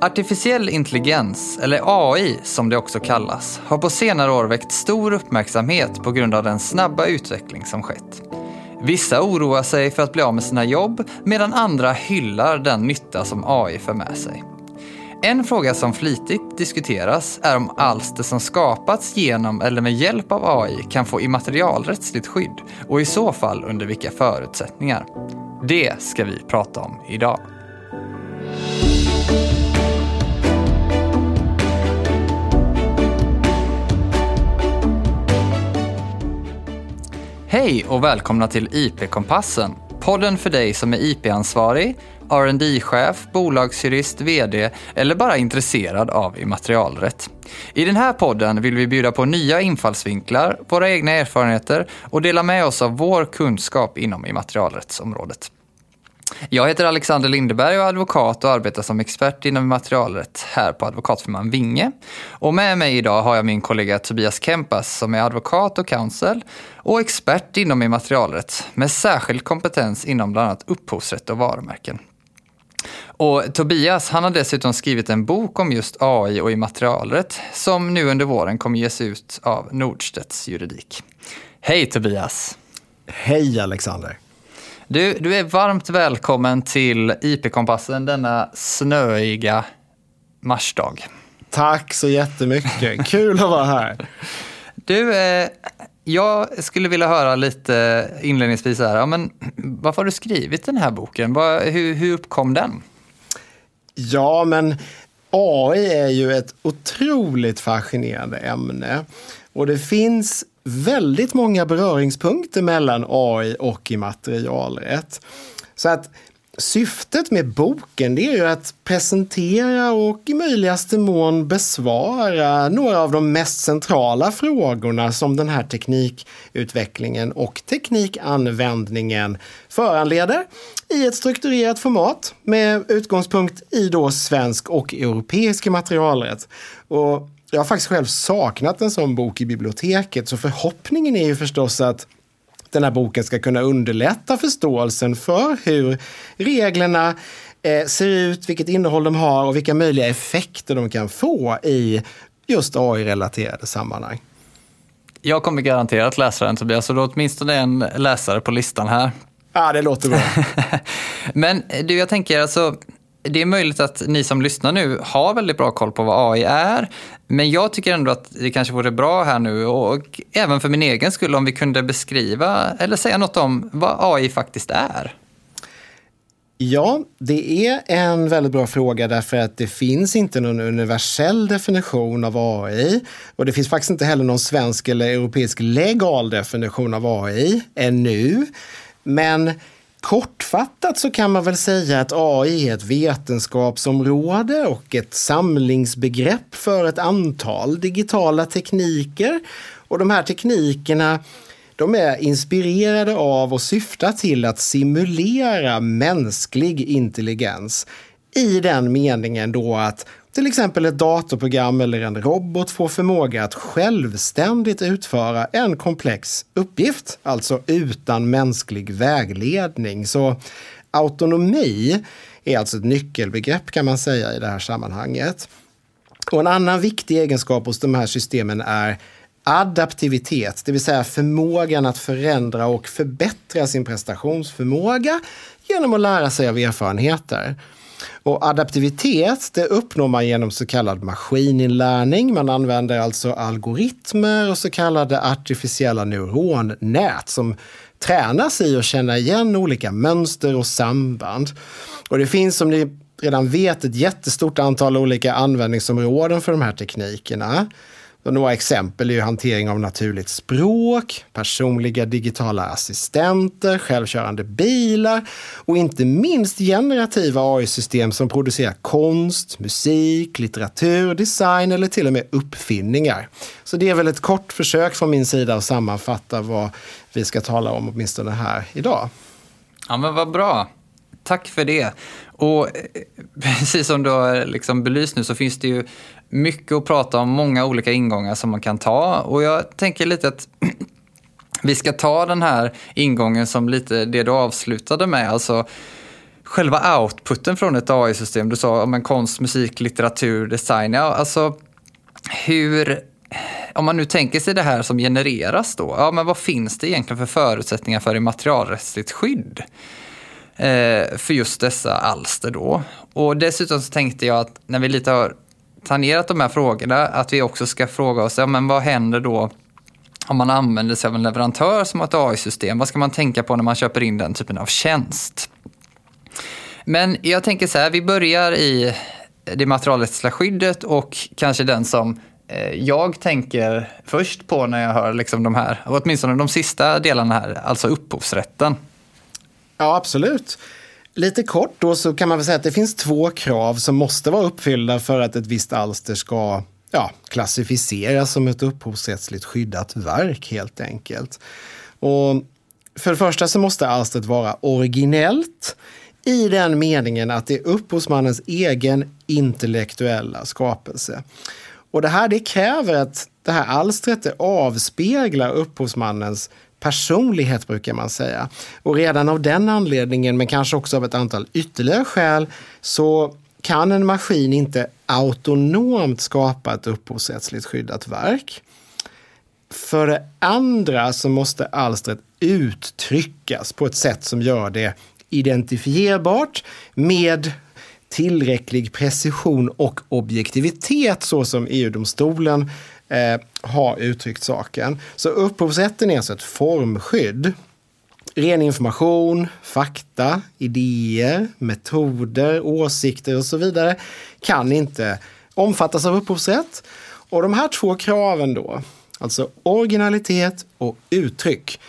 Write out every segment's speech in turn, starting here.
Artificiell intelligens, eller AI som det också kallas, har på senare år väckt stor uppmärksamhet på grund av den snabba utveckling som skett. Vissa oroar sig för att bli av med sina jobb medan andra hyllar den nytta som AI för med sig. En fråga som flitigt diskuteras är om alster som skapats genom eller med hjälp av AI kan få immaterialrättsligt skydd och i så fall under vilka förutsättningar. Det ska vi prata om idag. Hej och välkomna till IP-kompassen. Podden för dig som är IP-ansvarig, rd chef bolagsjurist, VD eller bara intresserad av immaterialrätt. I den här podden vill vi bjuda på nya infallsvinklar, våra egna erfarenheter och dela med oss av vår kunskap inom immaterialrättsområdet. Jag heter Alexander Lindeberg och är advokat och arbetar som expert inom immaterialrätt här på advokatfirman Vinge. Och med mig idag har jag min kollega Tobias Kempas som är advokat och counsel och expert inom immaterialrätt med särskild kompetens inom bland annat upphovsrätt och varumärken. Och Tobias han har dessutom skrivit en bok om just AI och immaterialrätt som nu under våren kommer ges ut av Nordstedts juridik. Hej Tobias! Hej Alexander! Du, du är varmt välkommen till IP-kompassen denna snöiga marsdag. Tack så jättemycket. Kul att vara här. Du, eh, jag skulle vilja höra lite inledningsvis här, ja, men varför har du skrivit den här boken? Var, hur, hur uppkom den? Ja, men AI är ju ett otroligt fascinerande ämne. Och det finns väldigt många beröringspunkter mellan AI och immaterialrätt. Så att syftet med boken det är ju att presentera och i möjligaste mån besvara några av de mest centrala frågorna som den här teknikutvecklingen och teknikanvändningen föranleder i ett strukturerat format med utgångspunkt i då svensk och europeisk materialrätt. Och jag har faktiskt själv saknat en sån bok i biblioteket, så förhoppningen är ju förstås att den här boken ska kunna underlätta förståelsen för hur reglerna eh, ser ut, vilket innehåll de har och vilka möjliga effekter de kan få i just AI-relaterade sammanhang. Jag kommer garanterat läsa den Tobias, så du åtminstone en läsare på listan här. Ja, det låter bra. Men du, jag tänker alltså, det är möjligt att ni som lyssnar nu har väldigt bra koll på vad AI är. Men jag tycker ändå att det kanske vore bra här nu och även för min egen skull om vi kunde beskriva eller säga något om vad AI faktiskt är. Ja, det är en väldigt bra fråga därför att det finns inte någon universell definition av AI. Och det finns faktiskt inte heller någon svensk eller europeisk legal definition av AI ännu. Men Kortfattat så kan man väl säga att AI är ett vetenskapsområde och ett samlingsbegrepp för ett antal digitala tekniker. Och de här teknikerna de är inspirerade av och syftar till att simulera mänsklig intelligens. I den meningen då att till exempel ett datorprogram eller en robot får förmåga att självständigt utföra en komplex uppgift, alltså utan mänsklig vägledning. Så autonomi är alltså ett nyckelbegrepp kan man säga i det här sammanhanget. Och en annan viktig egenskap hos de här systemen är adaptivitet, det vill säga förmågan att förändra och förbättra sin prestationsförmåga genom att lära sig av erfarenheter. Och adaptivitet det uppnår man genom så kallad maskininlärning. Man använder alltså algoritmer och så kallade artificiella neuronnät som tränas i att känna igen olika mönster och samband. Och det finns som ni redan vet ett jättestort antal olika användningsområden för de här teknikerna. Så några exempel är ju hantering av naturligt språk, personliga digitala assistenter, självkörande bilar och inte minst generativa AI-system som producerar konst, musik, litteratur, design eller till och med uppfinningar. Så det är väl ett kort försök från min sida att sammanfatta vad vi ska tala om åtminstone här idag. Ja men vad bra. Tack för det. Och eh, precis som du har liksom belyst nu så finns det ju mycket att prata om, många olika ingångar som man kan ta. Och jag tänker lite att vi ska ta den här ingången som lite det du avslutade med. Alltså, själva outputen från ett AI-system. Du sa om konst, musik, litteratur, design. Ja, alltså hur, om man nu tänker sig det här som genereras då, ja men vad finns det egentligen för förutsättningar för immaterialrättsligt skydd? Eh, för just dessa alster då. Och dessutom så tänkte jag att när vi lite har tangerat de här frågorna, att vi också ska fråga oss, ja men vad händer då om man använder sig av en leverantör som har ett AI-system? Vad ska man tänka på när man köper in den typen av tjänst? Men jag tänker så här, vi börjar i det materialrättsliga skyddet och kanske den som eh, jag tänker först på när jag hör liksom de här, åtminstone de sista delarna här, alltså upphovsrätten. Ja, absolut. Lite kort då så kan man väl säga att det finns två krav som måste vara uppfyllda för att ett visst alster ska ja, klassificeras som ett upphovsrättsligt skyddat verk helt enkelt. Och för det första så måste alstret vara originellt i den meningen att det är upphovsmannens egen intellektuella skapelse. Och det här det kräver att det här alstret avspeglar upphovsmannens personlighet brukar man säga. Och redan av den anledningen, men kanske också av ett antal ytterligare skäl, så kan en maskin inte autonomt skapa ett upphovsrättsligt skyddat verk. För det andra så måste alstret uttryckas på ett sätt som gör det identifierbart med tillräcklig precision och objektivitet så som EU-domstolen eh, har uttryckt saken. Så upphovsrätten är alltså ett formskydd. Ren information, fakta, idéer, metoder, åsikter och så vidare kan inte omfattas av upphovsrätt. Och de här två kraven då, alltså originalitet och uttryck,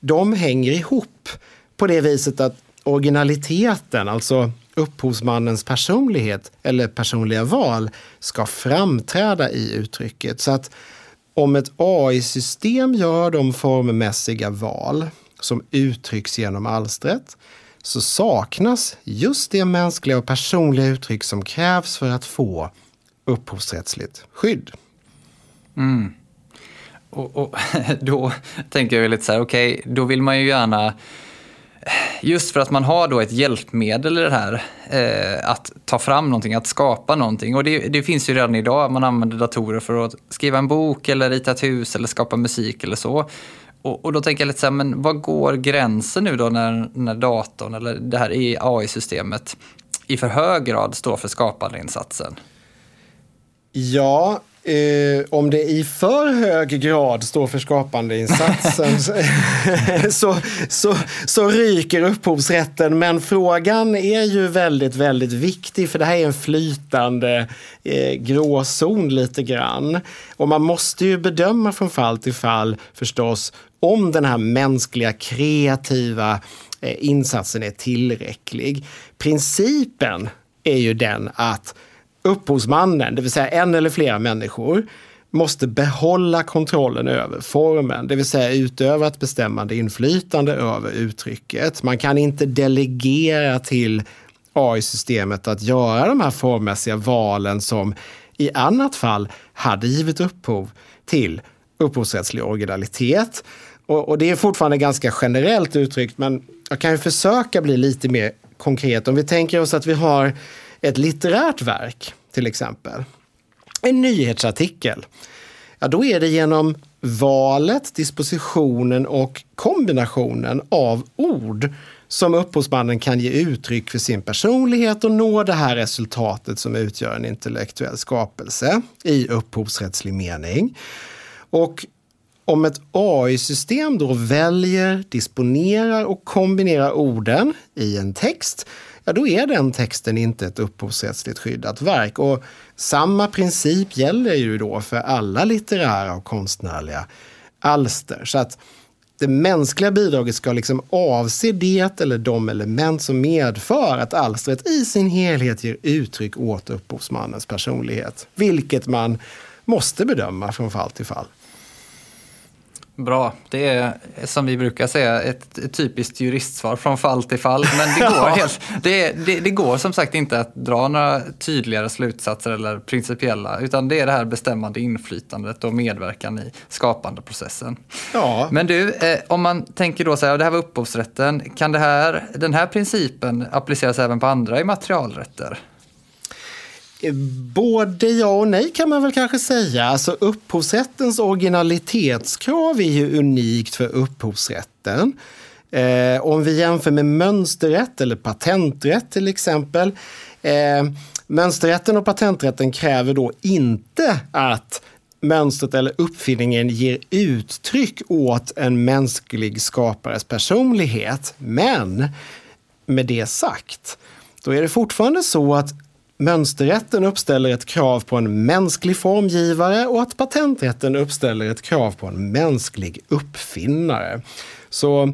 de hänger ihop på det viset att originaliteten, alltså upphovsmannens personlighet eller personliga val, ska framträda i uttrycket. Så att om ett AI-system gör de formmässiga val som uttrycks genom alstret så saknas just det mänskliga och personliga uttryck som krävs för att få upphovsrättsligt skydd. Mm. Och, och, då tänker jag lite så här, okej, okay, då vill man ju gärna just för att man har då ett hjälpmedel i det här, eh, att ta fram någonting, att skapa någonting. Och det, det, finns ju redan idag, man använder datorer för att skriva en bok eller rita ett hus eller skapa musik eller så. Och, och då tänker jag lite så här, men vad går gränsen nu då när, när datorn eller det här AI-systemet i för hög grad står för skapandeinsatsen? Ja, Eh, om det i för hög grad står för skapandeinsatsen så, så, så ryker upphovsrätten. Men frågan är ju väldigt, väldigt viktig för det här är en flytande eh, gråzon lite grann. Och man måste ju bedöma från fall till fall förstås om den här mänskliga kreativa eh, insatsen är tillräcklig. Principen är ju den att upphovsmannen, det vill säga en eller flera människor, måste behålla kontrollen över formen, det vill säga utöva ett bestämmande inflytande över uttrycket. Man kan inte delegera till AI-systemet att göra de här formmässiga valen som i annat fall hade givit upphov till upphovsrättslig originalitet. Och, och, det är fortfarande ganska generellt uttryckt, men jag kan ju försöka bli lite mer konkret. Om vi tänker oss att vi har ett litterärt verk till exempel, en nyhetsartikel, ja då är det genom valet, dispositionen och kombinationen av ord som upphovsmannen kan ge uttryck för sin personlighet och nå det här resultatet som utgör en intellektuell skapelse i upphovsrättslig mening. Och om ett AI-system då väljer, disponerar och kombinerar orden i en text, ja då är den texten inte ett upphovsrättsligt skyddat verk. Och samma princip gäller ju då för alla litterära och konstnärliga alster. Så att det mänskliga bidraget ska liksom avse det eller de element som medför att alstret i sin helhet ger uttryck åt upphovsmannens personlighet. Vilket man måste bedöma från fall till fall. Bra. Det är som vi brukar säga ett, ett typiskt juristsvar från fall till fall. Men det går, helt, det, det, det, går som sagt inte att dra några tydligare slutsatser eller principiella. Utan det är det här bestämmande inflytandet och medverkan i skapandeprocessen. Ja. Men du, eh, om man tänker då så här, det här var upphovsrätten. Kan det här, den här principen appliceras även på andra immaterialrätter? Både ja och nej kan man väl kanske säga. Alltså upphovsrättens originalitetskrav är ju unikt för upphovsrätten. Eh, om vi jämför med mönsterrätt eller patenträtt till exempel. Eh, mönsterrätten och patenträtten kräver då inte att mönstret eller uppfinningen ger uttryck åt en mänsklig skapares personlighet. Men med det sagt, då är det fortfarande så att Mönsterrätten uppställer ett krav på en mänsklig formgivare och att patenträtten uppställer ett krav på en mänsklig uppfinnare. Så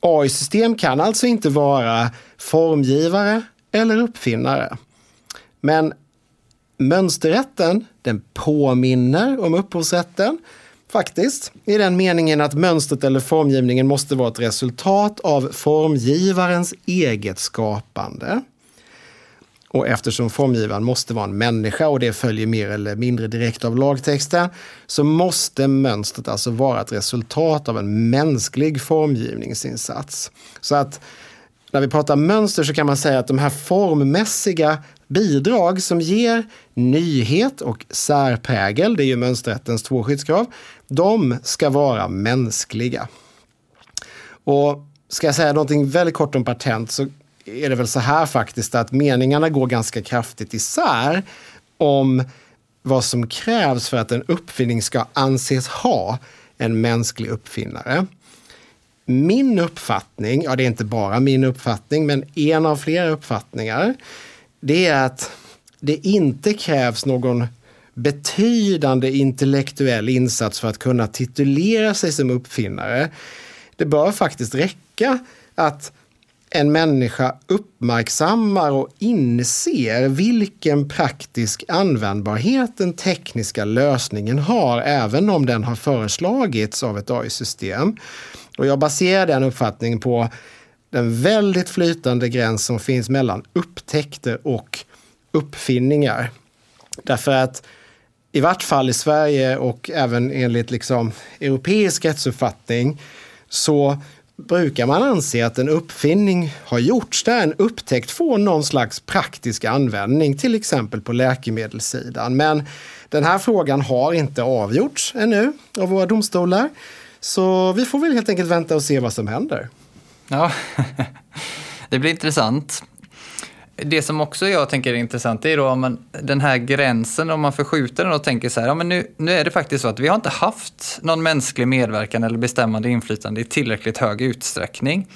AI-system kan alltså inte vara formgivare eller uppfinnare. Men mönsterrätten, den påminner om upphovsrätten faktiskt, i den meningen att mönstret eller formgivningen måste vara ett resultat av formgivarens eget skapande. Och eftersom formgivaren måste vara en människa och det följer mer eller mindre direkt av lagtexten så måste mönstret alltså vara ett resultat av en mänsklig formgivningsinsats. Så att när vi pratar mönster så kan man säga att de här formmässiga bidrag som ger nyhet och särprägel, det är ju mönsterrättens två skyddskrav, de ska vara mänskliga. Och ska jag säga någonting väldigt kort om patent så är det väl så här faktiskt att meningarna går ganska kraftigt isär om vad som krävs för att en uppfinning ska anses ha en mänsklig uppfinnare. Min uppfattning, ja det är inte bara min uppfattning, men en av flera uppfattningar, det är att det inte krävs någon betydande intellektuell insats för att kunna titulera sig som uppfinnare. Det bör faktiskt räcka att en människa uppmärksammar och inser vilken praktisk användbarhet den tekniska lösningen har, även om den har föreslagits av ett AI-system. Och jag baserar den uppfattningen på den väldigt flytande gräns som finns mellan upptäckter och uppfinningar. Därför att i vart fall i Sverige och även enligt liksom europeisk rättsuppfattning så brukar man anse att en uppfinning har gjorts där en upptäckt får någon slags praktisk användning, till exempel på läkemedelssidan. Men den här frågan har inte avgjorts ännu av våra domstolar. Så vi får väl helt enkelt vänta och se vad som händer. Ja, det blir intressant. Det som också jag tänker är intressant är då om man, den här gränsen, om man förskjuter den och tänker så här, ja, men nu, nu är det faktiskt så att vi har inte haft någon mänsklig medverkan eller bestämmande inflytande i tillräckligt hög utsträckning.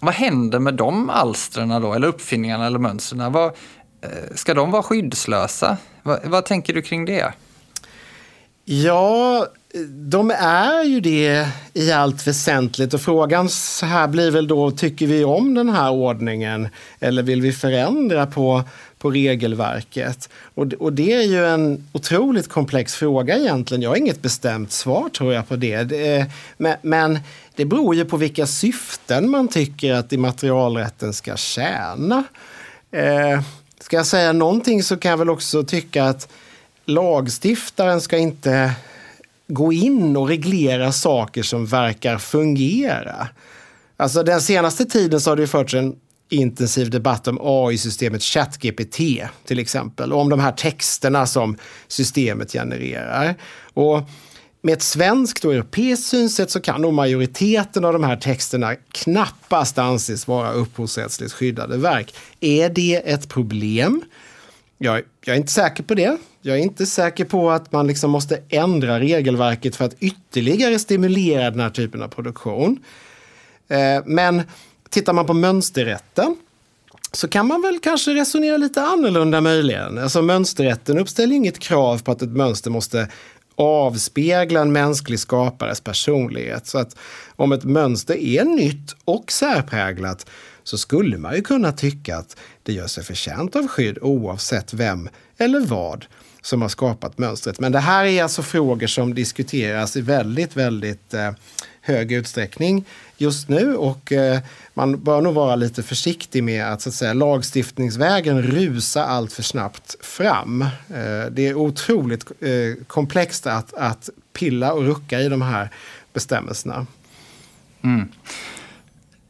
Vad händer med de alstren då, eller uppfinningarna eller mönstren? Vad, eh, ska de vara skyddslösa? Vad, vad tänker du kring det? Ja, de är ju det i allt väsentligt och frågan så här blir väl då, tycker vi om den här ordningen eller vill vi förändra på, på regelverket? Och, och det är ju en otroligt komplex fråga egentligen. Jag har inget bestämt svar tror jag på det. det men, men det beror ju på vilka syften man tycker att immaterialrätten ska tjäna. Eh, ska jag säga någonting så kan jag väl också tycka att lagstiftaren ska inte gå in och reglera saker som verkar fungera. Alltså den senaste tiden så har det förts en intensiv debatt om AI-systemet ChatGPT till exempel. Och om de här texterna som systemet genererar. Och med ett svenskt och europeiskt synsätt så kan nog majoriteten av de här texterna knappast anses vara upphovsrättsligt skyddade verk. Är det ett problem? Jag, jag, är inte säker på det. Jag är inte säker på att man liksom måste ändra regelverket för att ytterligare stimulera den här typen av produktion. Eh, men tittar man på mönsterrätten så kan man väl kanske resonera lite annorlunda möjligen. Alltså mönsterrätten uppställer inget krav på att ett mönster måste avspegla en mänsklig skapares personlighet. Så att om ett mönster är nytt och särpräglat så skulle man ju kunna tycka att det gör sig förtjänt av skydd oavsett vem eller vad som har skapat mönstret. Men det här är alltså frågor som diskuteras i väldigt, väldigt eh, hög utsträckning just nu och eh, man bör nog vara lite försiktig med att, så att säga, lagstiftningsvägen rusa allt för snabbt fram. Eh, det är otroligt eh, komplext att, att pilla och rucka i de här bestämmelserna. Mm.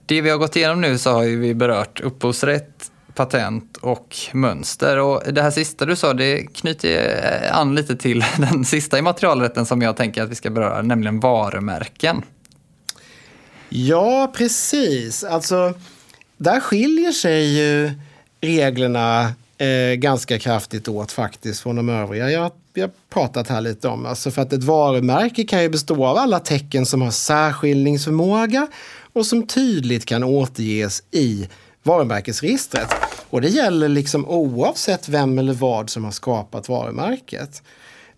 Det vi har gått igenom nu så har vi berört upphovsrätt, patent och mönster. Och det här sista du sa, det knyter an lite till den sista immaterialrätten som jag tänker att vi ska beröra, nämligen varumärken. Ja, precis. Alltså, där skiljer sig ju reglerna eh, ganska kraftigt åt faktiskt från de övriga jag, jag pratat här lite om. Alltså för att ett varumärke kan ju bestå av alla tecken som har särskiljningsförmåga och som tydligt kan återges i varumärkesregistret. Och det gäller liksom oavsett vem eller vad som har skapat varumärket.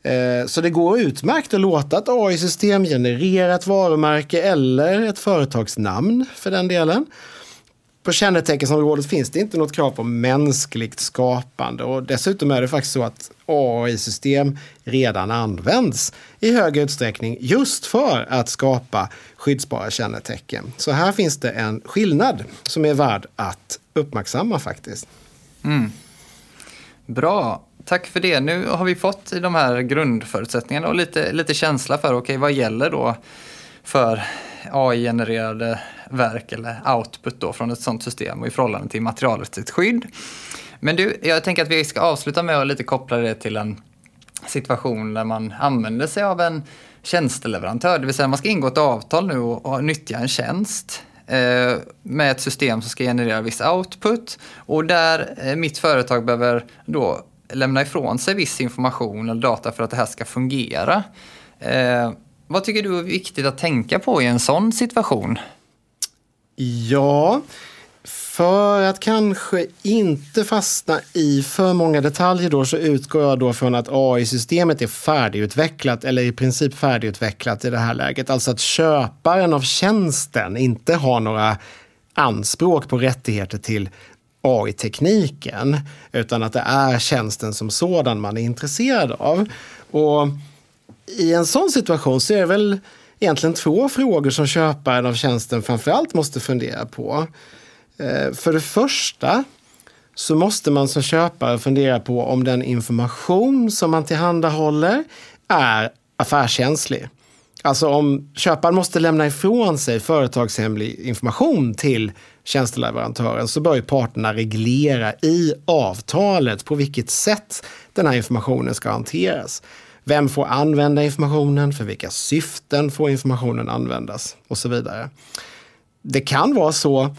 Eh, så det går utmärkt att låta ett AI-system generera ett varumärke eller ett företagsnamn för den delen. På känneteckensområdet finns det inte något krav på mänskligt skapande och dessutom är det faktiskt så att AI-system redan används i hög utsträckning just för att skapa skyddsbara kännetecken. Så här finns det en skillnad som är värd att uppmärksamma faktiskt. Mm. Bra. Tack för det. Nu har vi fått de här grundförutsättningarna och lite, lite känsla för okay, vad gäller då för AI-genererade verk eller output då från ett sådant system och i förhållande till materialrättsligt skydd. Men du, jag tänker att vi ska avsluta med att lite koppla det till en situation där man använder sig av en tjänsteleverantör, det vill säga man ska ingå ett avtal nu och, och nyttja en tjänst eh, med ett system som ska generera viss output och där eh, mitt företag behöver då lämna ifrån sig viss information eller data för att det här ska fungera. Eh, vad tycker du är viktigt att tänka på i en sån situation? Ja, för att kanske inte fastna i för många detaljer då så utgår jag då från att AI-systemet är färdigutvecklat eller i princip färdigutvecklat i det här läget. Alltså att köparen av tjänsten inte har några anspråk på rättigheter till AI-tekniken, utan att det är tjänsten som sådan man är intresserad av. Och i en sån situation så är det väl egentligen två frågor som köparen av tjänsten framförallt måste fundera på. Eh, för det första så måste man som köpare fundera på om den information som man tillhandahåller är affärskänslig. Alltså om köparen måste lämna ifrån sig företagshemlig information till tjänsteleverantören så bör ju parterna reglera i avtalet på vilket sätt den här informationen ska hanteras. Vem får använda informationen? För vilka syften får informationen användas? Och så vidare. Det kan vara så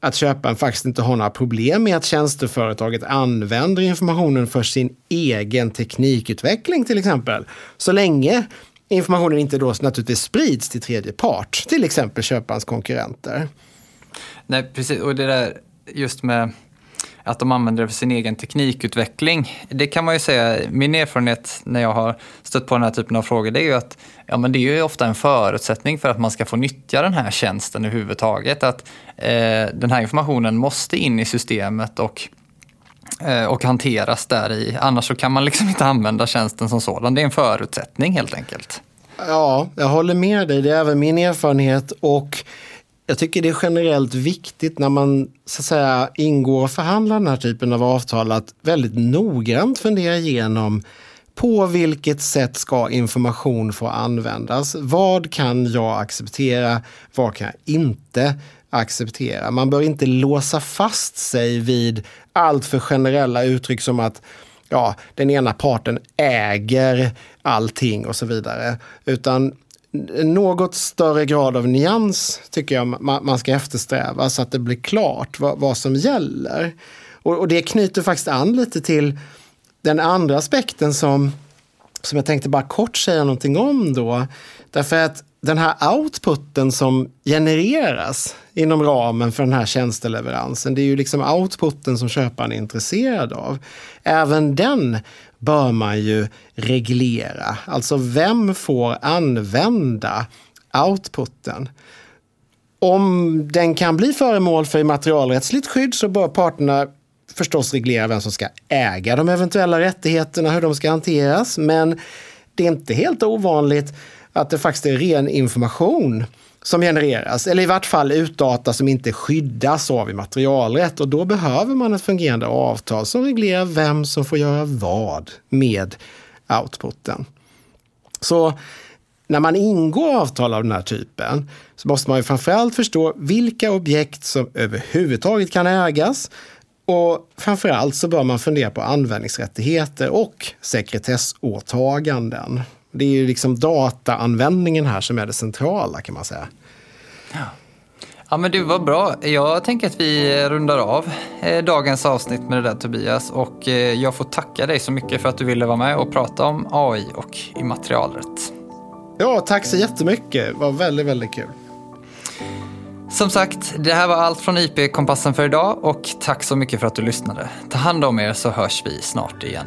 att köparen faktiskt inte har några problem med att tjänsteföretaget använder informationen för sin egen teknikutveckling till exempel. Så länge informationen inte då naturligtvis sprids till tredje part, till exempel köparens konkurrenter. Nej, precis. Och det där just med att de använder det för sin egen teknikutveckling. Det kan man ju säga, min erfarenhet när jag har stött på den här typen av frågor, det är ju att ja, men det är ju ofta en förutsättning för att man ska få nyttja den här tjänsten överhuvudtaget. Att eh, den här informationen måste in i systemet och eh, och hanteras där i. Annars så kan man liksom inte använda tjänsten som sådan. Det är en förutsättning helt enkelt. Ja, jag håller med dig. Det är även min erfarenhet. Och jag tycker det är generellt viktigt när man så att säga, ingår och förhandlar den här typen av avtal att väldigt noggrant fundera igenom på vilket sätt ska information få användas? Vad kan jag acceptera? Vad kan jag inte acceptera? Man bör inte låsa fast sig vid alltför generella uttryck som att ja, den ena parten äger allting och så vidare. Utan något större grad av nyans tycker jag man ska eftersträva så att det blir klart vad, vad som gäller. Och, och, det knyter faktiskt an lite till den andra aspekten som, som jag tänkte bara kort säga någonting om då. Därför att den här outputen som genereras inom ramen för den här tjänsteleveransen, det är ju liksom outputen som köparen är intresserad av. Även den bör man ju reglera. Alltså vem får använda outputen? om den kan bli föremål för immaterialrättsligt skydd så bör parterna förstås reglera vem som ska äga de eventuella rättigheterna, hur de ska hanteras. Men det är inte helt ovanligt att det faktiskt är ren information som genereras, eller i vart fall utdata som inte skyddas av immaterialrätt. Och då behöver man ett fungerande avtal som reglerar vem som får göra vad med outputen. Så när man ingår avtal av den här typen så måste man ju framförallt förstå vilka objekt som överhuvudtaget kan ägas och framförallt så bör man fundera på användningsrättigheter och sekretessåtaganden. Det är ju liksom dataanvändningen här som är det centrala kan man säga. Ja. Ja men du, var bra. Jag tänker att vi rundar av eh, dagens avsnitt med det där Tobias och eh, jag får tacka dig så mycket för att du ville vara med och prata om AI och immaterialrätt. Ja, tack så jättemycket. Det var väldigt, väldigt kul. Som sagt, det här var allt från IP-kompassen för idag och tack så mycket för att du lyssnade. Ta hand om er så hörs vi snart igen.